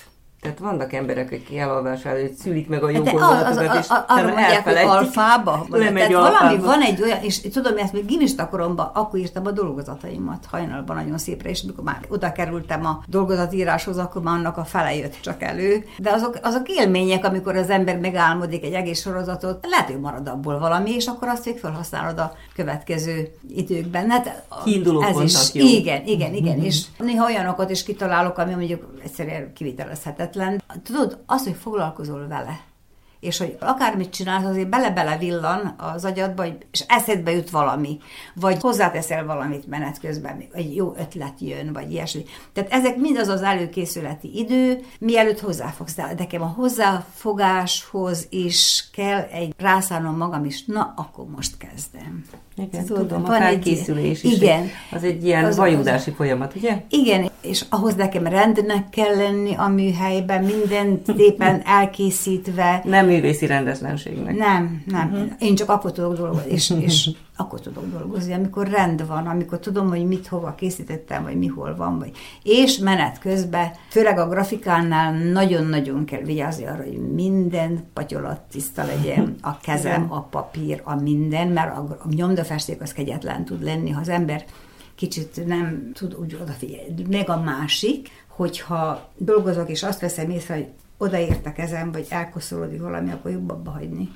A: tehát vannak emberek, akik elalvás előtt szülik meg a jó gondolatokat, és
D: arra mondják, hogy alfába? Tehát valami van egy olyan, és tudom, ezt még gimista koromban, akkor írtam a dolgozataimat hajnalban nagyon szépre, és amikor már oda kerültem a dolgozatíráshoz, akkor már annak a fele jött csak elő. De azok, azok élmények, amikor az ember megálmodik egy egész sorozatot, lehet, hogy marad abból valami, és akkor azt még felhasználod a következő időkben. Hát,
A: Kiinduló ez
D: is,
A: jó.
D: Igen, igen, igen. Mm-hmm. És néha olyanokat is kitalálok, ami mondjuk egyszerűen kivitelezhetetlen. Tudod, az, hogy foglalkozol vele,
E: és hogy akármit csinálsz, azért bele-bele villan az agyadba, és eszedbe jut valami, vagy hozzáteszel valamit menet közben, egy jó ötlet jön, vagy ilyesmi. Tehát ezek mind az az előkészületi idő, mielőtt hozzáfogsz. De nekem a hozzáfogáshoz is kell egy rászállnom magam is, na, akkor most kezdem.
A: Igen, tudom, a felkészülés egy, is. Igen. Az egy ilyen az, vajudási az, folyamat, ugye?
E: Igen, és ahhoz nekem rendnek kell lenni a műhelyben, minden szépen elkészítve.
A: Nem művészi rendetlenségnek.
E: Nem, nem. Uh-huh. Én csak akkor tudok dolgozni, és, és akkor tudok dolgozni, amikor rend van, amikor tudom, hogy mit hova készítettem, vagy mi hol van, vagy. És menet közben, főleg a grafikánál nagyon-nagyon kell vigyázni arra, hogy minden patyolat tiszta legyen, a kezem, a papír, a minden, mert a, a nyomdafesték az kegyetlen tud lenni, ha az ember kicsit nem tud úgy odafigyelni. Meg a másik, hogyha dolgozok, és azt veszem észre, hogy odaért a kezem, vagy elkoszolódik valami, akkor jobb abba hagyni.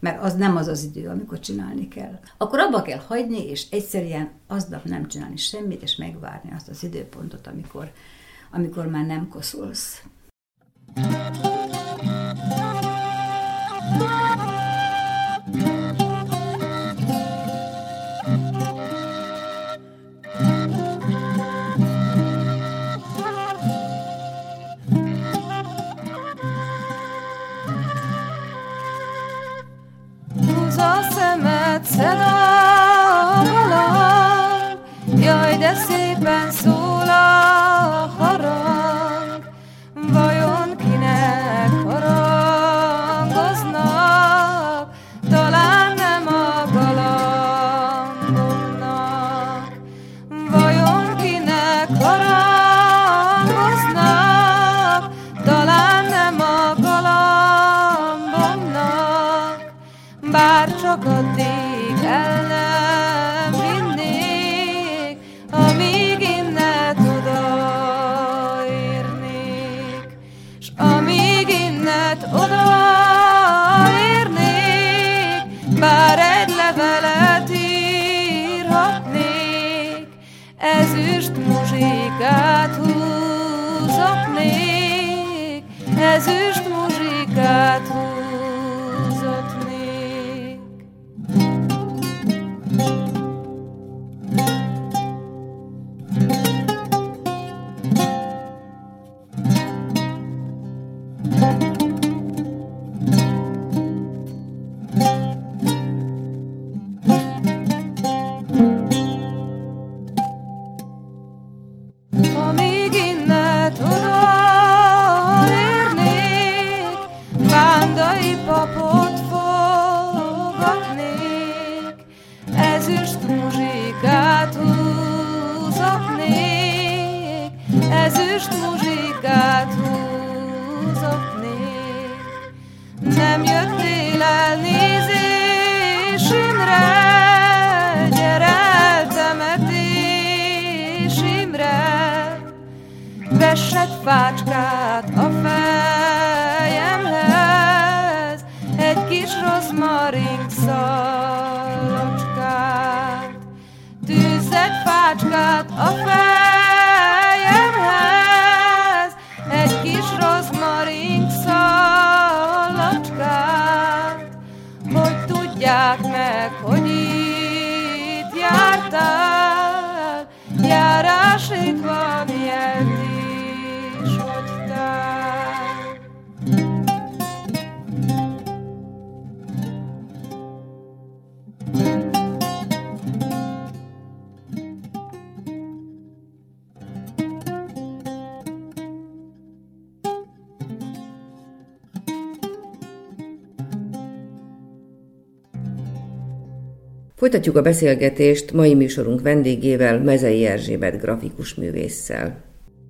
E: Mert az nem az az idő, amikor csinálni kell. Akkor abba kell hagyni, és egyszerűen aznap nem csinálni semmit, és megvárni azt az időpontot, amikor, amikor már nem koszolsz. Thank you. Most muzsikát húzok nem jöttél el nézésimre, gyere el temetésimre, vessed fácskát a fejemhez, egy kis rozmarink szalacskát, tűzzed fácskát a fejemhez,
F: Folytatjuk a beszélgetést mai műsorunk vendégével, Mezei Erzsébet grafikus művésszel.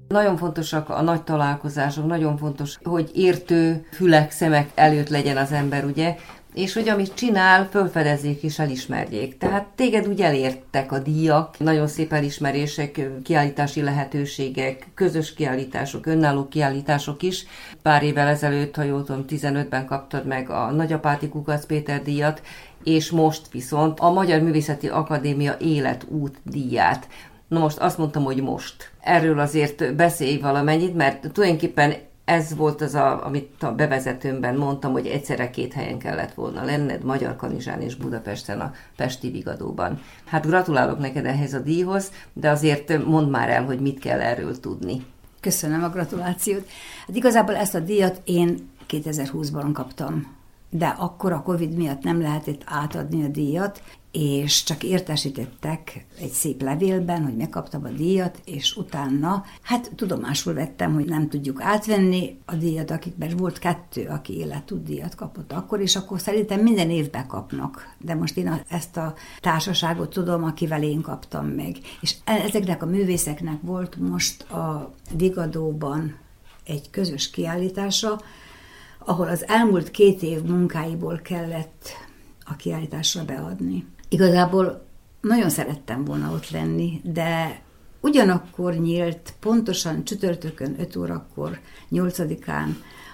A: Nagyon fontosak a nagy találkozások, nagyon fontos, hogy értő fülek, szemek előtt legyen az ember, ugye? És hogy amit csinál, fölfedezzék és elismerjék. Tehát téged úgy elértek a díjak, nagyon szép elismerések, kiállítási lehetőségek, közös kiállítások, önálló kiállítások is. Pár évvel ezelőtt, ha jól tudom, 15-ben kaptad meg a Nagyapáti Kukac Péter díjat, és most viszont a Magyar Művészeti Akadémia életút díját. Na most azt mondtam, hogy most. Erről azért beszélj valamennyit, mert tulajdonképpen ez volt az, a, amit a bevezetőmben mondtam, hogy egyszerre két helyen kellett volna lenned, Magyar Kanizsán és Budapesten a Pesti Vigadóban. Hát gratulálok neked ehhez a díjhoz, de azért mondd már el, hogy mit kell erről tudni.
D: Köszönöm a gratulációt. Hát igazából ezt a díjat én 2020-ban kaptam de akkor a Covid miatt nem lehetett átadni a díjat, és csak értesítettek egy szép levélben, hogy megkaptam a díjat, és utána, hát tudomásul vettem, hogy nem tudjuk átvenni a díjat, akikben volt kettő, aki életút díjat kapott akkor, és akkor szerintem minden évben kapnak. De most én ezt a társaságot tudom, akivel én kaptam meg. És e- ezeknek a művészeknek volt most a Digadóban egy közös kiállítása, ahol az elmúlt két év munkáiból kellett a kiállításra beadni. Igazából nagyon szerettem volna ott lenni, de ugyanakkor nyílt pontosan csütörtökön 5 órakor, 8-án,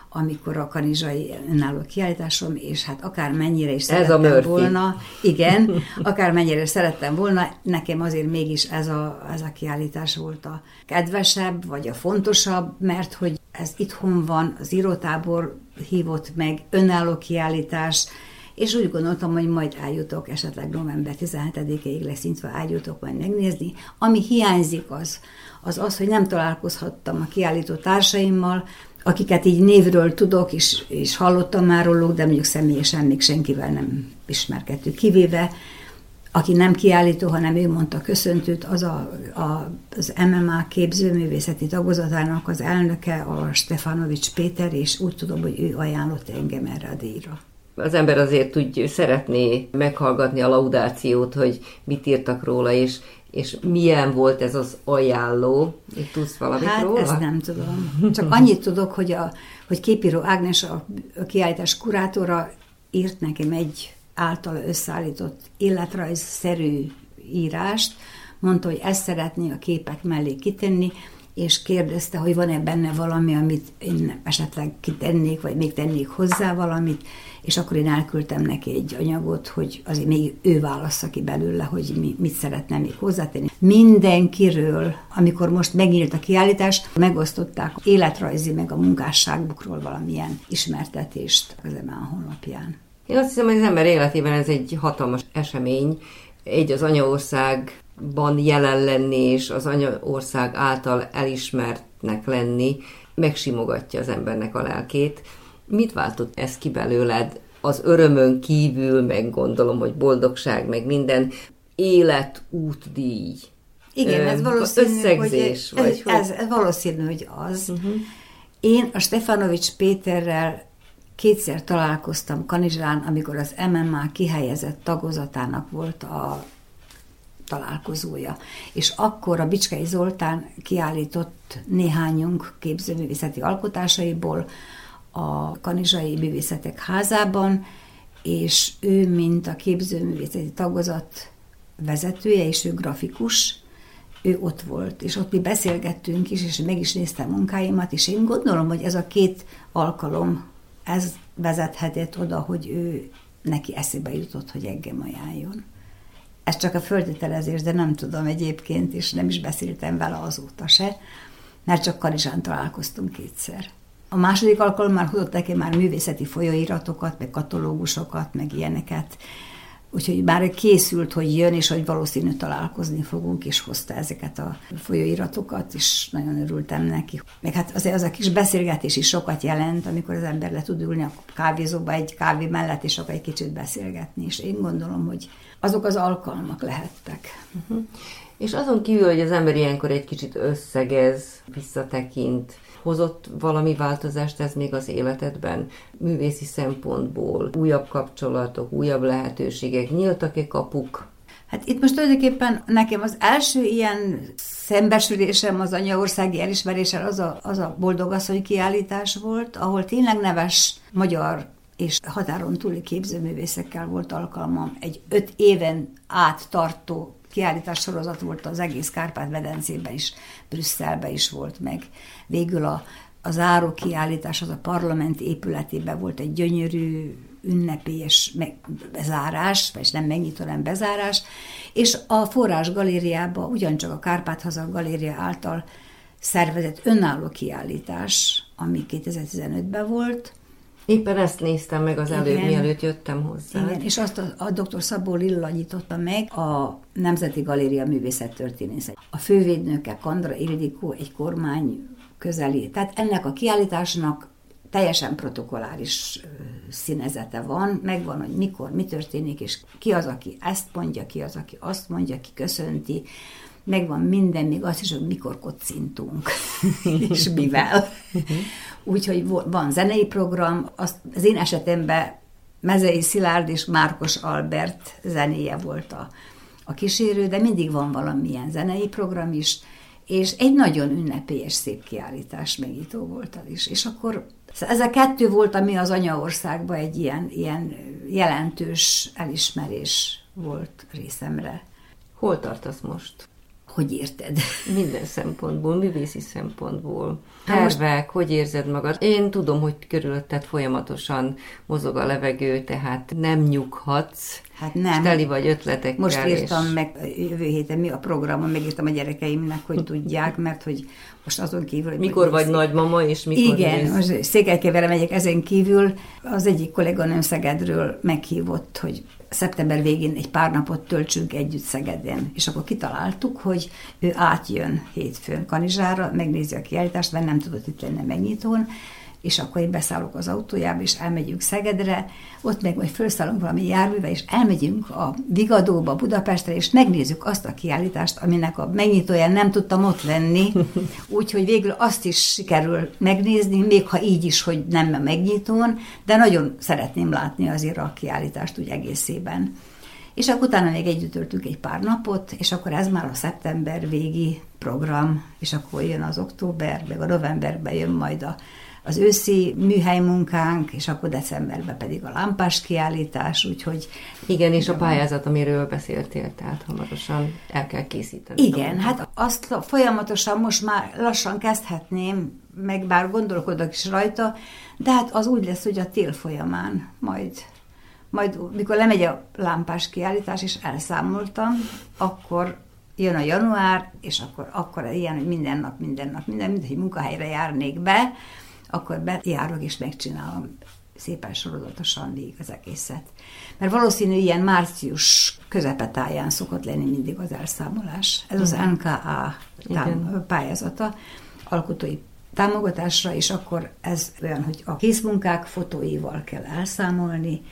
D: amikor a kanizsai önálló kiállításom, és hát akár mennyire is
A: ez szerettem
D: a volna, igen, akár mennyire is szerettem volna, nekem azért mégis ez a, ez a kiállítás volt a kedvesebb, vagy a fontosabb, mert hogy ez itthon van, az írótábor hívott meg, önálló kiállítás, és úgy gondoltam, hogy majd eljutok, esetleg november 17-ig lesz nyitva, eljutok majd megnézni. Ami hiányzik az, az az, hogy nem találkozhattam a kiállító társaimmal, akiket így névről tudok, és, és hallottam már róluk, de mondjuk személyesen még senkivel nem ismerkedtük, kivéve aki nem kiállító, hanem ő mondta köszöntőt, az a, a, az MMA képzőművészeti tagozatának az elnöke, a Stefanovics Péter, és úgy tudom, hogy ő ajánlott engem erre a díjra
A: az ember azért úgy szeretné meghallgatni a laudációt, hogy mit írtak róla, és, és milyen volt ez az ajánló. Itt tudsz valamit
D: hát,
A: róla?
D: ezt nem tudom. Csak annyit tudok, hogy, a, hogy képíró Ágnes, a, a kiállítás kurátora írt nekem egy által összeállított életrajzszerű írást, mondta, hogy ezt szeretné a képek mellé kitenni, és kérdezte, hogy van-e benne valami, amit én esetleg kitennék, vagy még tennék hozzá valamit, és akkor én elküldtem neki egy anyagot, hogy azért még ő válassza ki belőle, hogy mi, mit szeretne még hozzátenni. Mindenkiről, amikor most megnyílt a kiállítás, megosztották életrajzi meg a munkásságukról valamilyen ismertetést az EMA honlapján.
A: Én azt hiszem, hogy az ember életében ez egy hatalmas esemény, egy az anyaországban jelen lenni, és az anyaország által elismertnek lenni, megsimogatja az embernek a lelkét. Mit váltott ez ki belőled? Az örömön kívül, meg gondolom, hogy boldogság, meg minden életútdíj.
D: Igen, ez valószínű,
A: összegzés,
D: hogy, vagy ez, ez, ez valószínű, hogy az. Uh-huh. Én a Stefanovics Péterrel kétszer találkoztam Kanizsán, amikor az MMA kihelyezett tagozatának volt a találkozója. És akkor a Bicskei Zoltán kiállított néhányunk képzőművészeti alkotásaiból a Kanizsai Művészetek Házában, és ő, mint a képzőművészeti tagozat vezetője, és ő grafikus, ő ott volt, és ott mi beszélgettünk is, és meg is néztem munkáimat, és én gondolom, hogy ez a két alkalom ez vezethetett oda, hogy ő neki eszébe jutott, hogy engem ajánljon. Ez csak a föltételezés, de nem tudom egyébként, és nem is beszéltem vele azóta se, mert csak Karizsán találkoztunk kétszer. A második alkalom már hozott neki már művészeti folyóiratokat, meg katalógusokat, meg ilyeneket, Úgyhogy már készült, hogy jön, és hogy valószínű találkozni fogunk, és hozta ezeket a folyóiratokat, és nagyon örültem neki. Meg hát azért az a kis beszélgetés is sokat jelent, amikor az ember le tud ülni a kávézóba egy kávé mellett, és akkor egy kicsit beszélgetni, és én gondolom, hogy azok az alkalmak lehettek. Uh-huh.
A: És azon kívül, hogy az ember ilyenkor egy kicsit összegez, visszatekint, hozott valami változást ez még az életedben? Művészi szempontból újabb kapcsolatok, újabb lehetőségek, nyíltak-e kapuk?
D: Hát itt most tulajdonképpen nekem az első ilyen szembesülésem az anyaországi elismeréssel az a, az a boldogasszony kiállítás volt, ahol tényleg neves magyar és határon túli képzőművészekkel volt alkalmam egy öt éven át tartó kiállítás sorozat volt az egész Kárpát-medencében is, Brüsszelben is volt meg. Végül a, a záró kiállítás az a parlament épületében volt egy gyönyörű ünnepélyes bezárás, vagy nem megnyitó, nem bezárás, és a Forrás galériába ugyancsak a Kárpát-haza galéria által szervezett önálló kiállítás, ami 2015-ben volt,
G: Éppen ezt néztem meg az előbb,
D: Igen.
G: mielőtt jöttem hozzá.
D: Igen, és azt a, a dr. Szabó Lilla nyitotta meg a Nemzeti Galéria művészettörténésze. A fővédnöke Kandra Ildikó egy kormány közeli. Tehát ennek a kiállításnak teljesen protokoláris színezete van, megvan, hogy mikor, mi történik, és ki az, aki ezt mondja, ki az, aki azt mondja, ki köszönti, megvan minden, még azt is, hogy mikor kocintunk, és mivel. Úgyhogy van zenei program, az én esetemben Mezei Szilárd és Márkos Albert zenéje volt a, a kísérő, de mindig van valamilyen zenei program is, és egy nagyon ünnepélyes, szép kiállítás megító volt az is. És akkor ez a kettő volt, ami az anyaországban egy ilyen, ilyen jelentős elismerés volt részemre.
G: Hol tartasz most?
D: Hogy érted?
G: Minden szempontból, művészi szempontból.
D: Hát most-
G: Tervek, hogy érzed magad? Én tudom, hogy körülötted folyamatosan mozog a levegő, tehát nem nyughatsz.
D: Hát nem.
G: És teli vagy ötletekkel.
D: Most írtam
G: és...
D: meg jövő héten mi a programon, megírtam a gyerekeimnek, hogy tudják, mert hogy most azon kívül... hogy
G: Mikor vagy
D: szé-
G: nagymama, és mikor
D: Igen,
G: mész?
D: most Székelykeverre megyek ezen kívül. Az egyik kolléganőm Szegedről meghívott, hogy szeptember végén egy pár napot töltsünk együtt Szegeden. És akkor kitaláltuk, hogy ő átjön hétfőn Kanizsára, megnézi a kiállítást, mert nem tudott itt lenni megnyitón, és akkor én beszállok az autójába, és elmegyünk Szegedre, ott meg majd felszállunk valami járműve, és elmegyünk a Vigadóba, Budapestre, és megnézzük azt a kiállítást, aminek a megnyitóján nem tudtam ott lenni, úgyhogy végül azt is sikerül megnézni, még ha így is, hogy nem a megnyitón, de nagyon szeretném látni azért a kiállítást úgy egészében. És akkor utána még együtt töltünk egy pár napot, és akkor ez már a szeptember végi program, és akkor jön az október, meg a novemberben jön majd a, az őszi műhely munkánk, és akkor decemberben pedig a lámpás kiállítás, úgyhogy
G: Igen, és a pályázat, amiről beszéltél, tehát hamarosan el kell készíteni.
D: igen, hát azt folyamatosan most már lassan kezdhetném, meg bár gondolkodok is rajta, de hát az úgy lesz, hogy a tél folyamán majd majd mikor lemegy a lámpás kiállítás, és elszámoltam, akkor jön a január, és akkor, akkor ilyen, hogy minden nap, minden nap, minden, mint hogy munkahelyre járnék be, akkor bejárok és megcsinálom szépen sorozatosan végig az egészet. Mert valószínű ilyen március közepetáján szokott lenni mindig az elszámolás. Ez az NKA tám- pályázata, alkotói támogatásra, és akkor ez olyan, hogy a készmunkák fotóival kell elszámolni,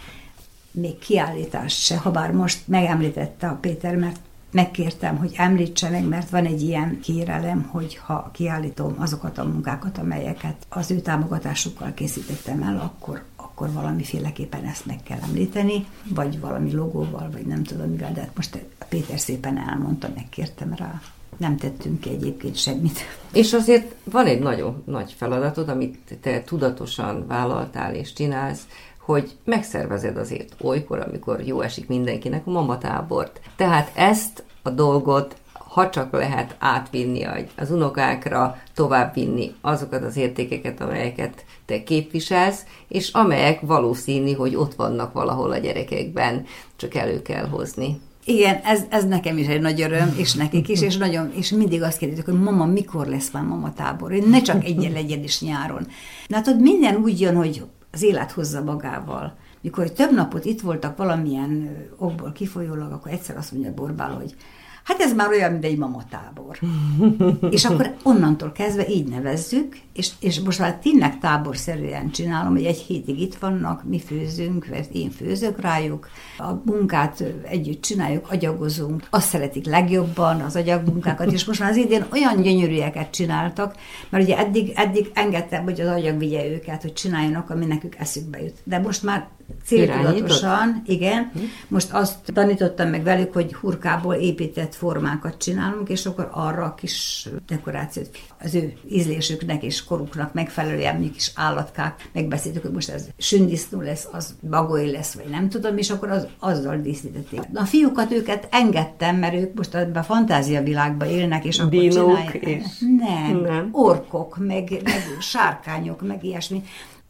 D: még kiállítást se, ha bár most megemlítette a Péter, mert megkértem, hogy említse mert van egy ilyen kérelem, hogy ha kiállítom azokat a munkákat, amelyeket az ő támogatásukkal készítettem el, akkor, akkor valamiféleképpen ezt meg kell említeni, vagy valami logóval, vagy nem tudom mivel, de hát most Péter szépen elmondta, megkértem rá. Nem tettünk ki egyébként semmit.
G: És azért van egy nagyon nagy feladatod, amit te tudatosan vállaltál és csinálsz, hogy megszervezed azért olykor, amikor jó esik mindenkinek a mamatábort. Tehát ezt a dolgot, ha csak lehet átvinni az unokákra, továbbvinni azokat az értékeket, amelyeket te képviselsz, és amelyek valószínű, hogy ott vannak valahol a gyerekekben, csak elő kell hozni.
D: Igen, ez, ez nekem is egy nagy öröm, és nekik is, és, nagyon, és mindig azt kérdezik, hogy mama, mikor lesz már mama tábor? Hogy ne csak egyen legyen is nyáron. Ott minden úgy jön, hogy az élet hozza magával. Mikor több napot itt voltak valamilyen okból kifolyólag, akkor egyszer azt mondja Borbál, hogy hát ez már olyan, mint egy mamatábor. és akkor onnantól kezdve így nevezzük, és, és most már tényleg táborszerűen csinálom, hogy egy hétig itt vannak, mi főzünk, én főzök rájuk, a munkát együtt csináljuk, agyagozunk, azt szeretik legjobban, az agyagmunkákat, és most már az idén olyan gyönyörűeket csináltak, mert ugye eddig, eddig engedtem, hogy az agyag vigye őket, hogy csináljanak, ami nekük eszükbe jut. De most már céltudatosan, igen, most azt tanítottam meg velük, hogy hurkából épített formákat csinálunk, és akkor arra a kis dekorációt az ő ízlésüknek és koruknak megfelelően mi kis állatkák, megbeszéltük, hogy most ez sündisznó lesz, az bagoly lesz, vagy nem tudom, és akkor az, azzal díszítették. A fiúkat őket engedtem, mert ők most ebben a fantázia világban élnek, és akkor
G: Dinók
D: csinálják.
G: és-
D: Nem,
G: Nem.
D: orkok, meg, meg sárkányok, meg ilyesmi.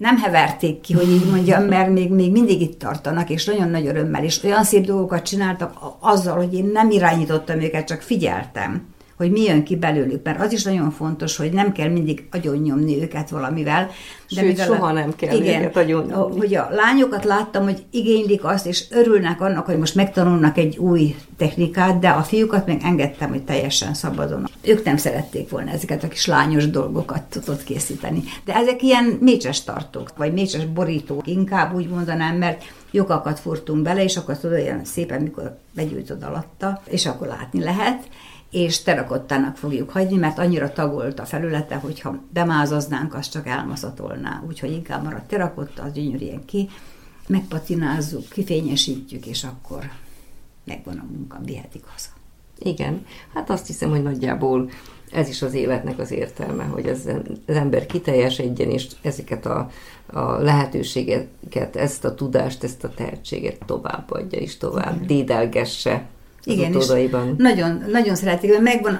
D: Nem heverték ki, hogy így mondjam, mert még, még mindig itt tartanak, és nagyon nagy örömmel, és olyan szép dolgokat csináltak azzal, hogy én nem irányítottam őket, csak figyeltem hogy mi jön ki belőlük, mert az is nagyon fontos, hogy nem kell mindig agyonnyomni őket valamivel.
G: De Sőt, soha a, nem kell igen, őket agyonnyomni.
D: Hogy a lányokat láttam, hogy igénylik azt, és örülnek annak, hogy most megtanulnak egy új technikát, de a fiúkat még engedtem, hogy teljesen szabadon. Ők nem szerették volna ezeket a kis lányos dolgokat tudott készíteni. De ezek ilyen mécses tartók, vagy mécses borítók, inkább úgy mondanám, mert lyukakat furtunk bele, és akkor tudod, olyan szépen, mikor begyújtod alatta, és akkor látni lehet és terakottának fogjuk hagyni, mert annyira tagolt a felülete, hogyha bemázaznánk, az csak elmaszatolná. Úgyhogy inkább maradt terakotta, az gyönyörűen ki, megpatinázzuk, kifényesítjük, és akkor megvan a munka, vihetik haza.
G: Igen, hát azt hiszem, hogy nagyjából ez is az életnek az értelme, hogy az, az ember kiteljesedjen, és ezeket a, a lehetőségeket, ezt a tudást, ezt a tehetséget továbbadja és tovább Igen. dédelgesse igen, és
D: nagyon, nagyon szeretik, mert megvan,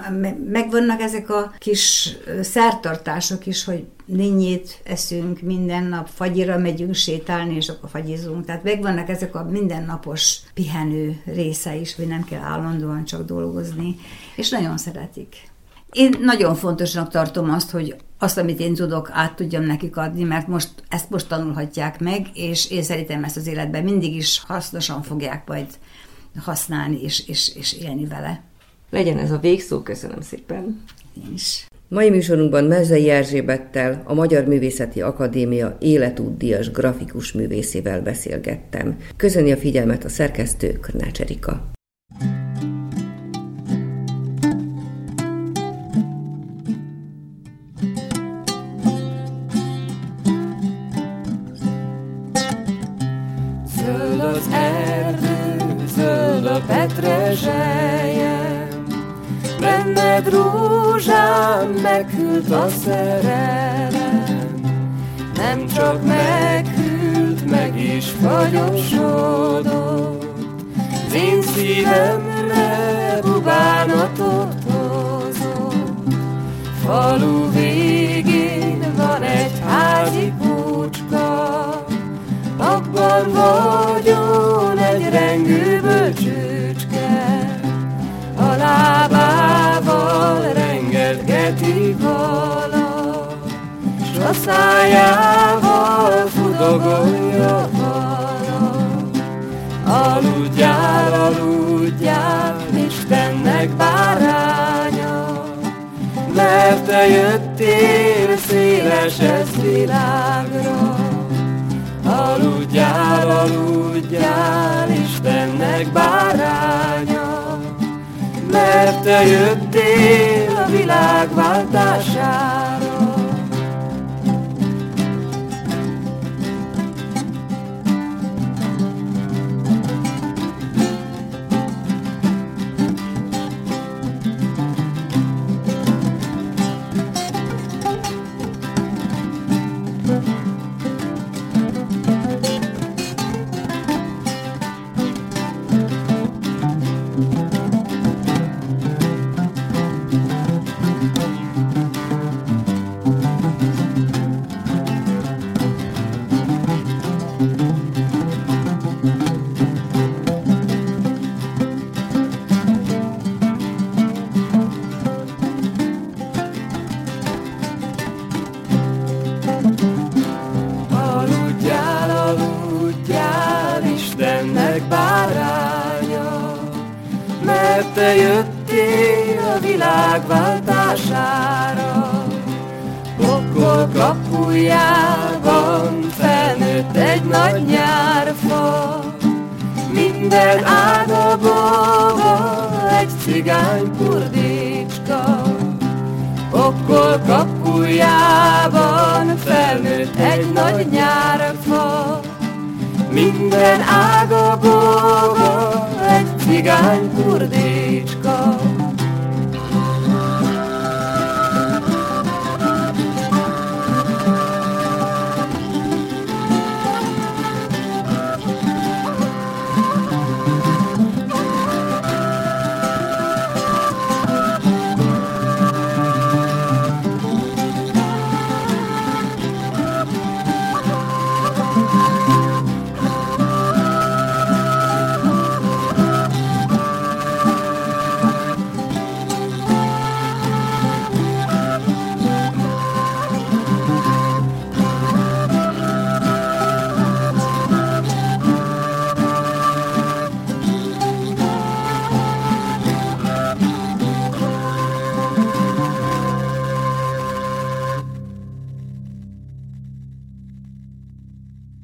D: megvannak ezek a kis szertartások is, hogy ninnyét eszünk minden nap, fagyira megyünk sétálni, és akkor fagyizunk. Tehát megvannak ezek a mindennapos pihenő része is, hogy nem kell állandóan csak dolgozni, és nagyon szeretik. Én nagyon fontosnak tartom azt, hogy azt, amit én tudok, át tudjam nekik adni, mert most ezt most tanulhatják meg, és én szerintem ezt az életben mindig is hasznosan fogják majd használni és, és, és élni vele.
G: Legyen ez a végszó, köszönöm szépen.
D: Én is.
A: Mai műsorunkban Mezei Erzsébettel, a Magyar Művészeti Akadémia életútdíjas grafikus művészével beszélgettem. Köszöni a figyelmet a szerkesztő Körnács Erika.
E: Petrezseljem, benned rózsám meghűlt a szerelem, nem csak meghűlt, meg is fagyosodott, az én szívemre bubánatot hozott. Falu végén van egy házi kúcska, abban vagyon egy rengő bölcsőcske, a lábával rengetgeti vala, s a szájával fudogolja vala. Aludjál, aludjál, Istennek báránya, mert te jöttél széles ez világra. Aludjál, aludjál, Istennek báránya, mert te jöttél a világ váltására. Minden ága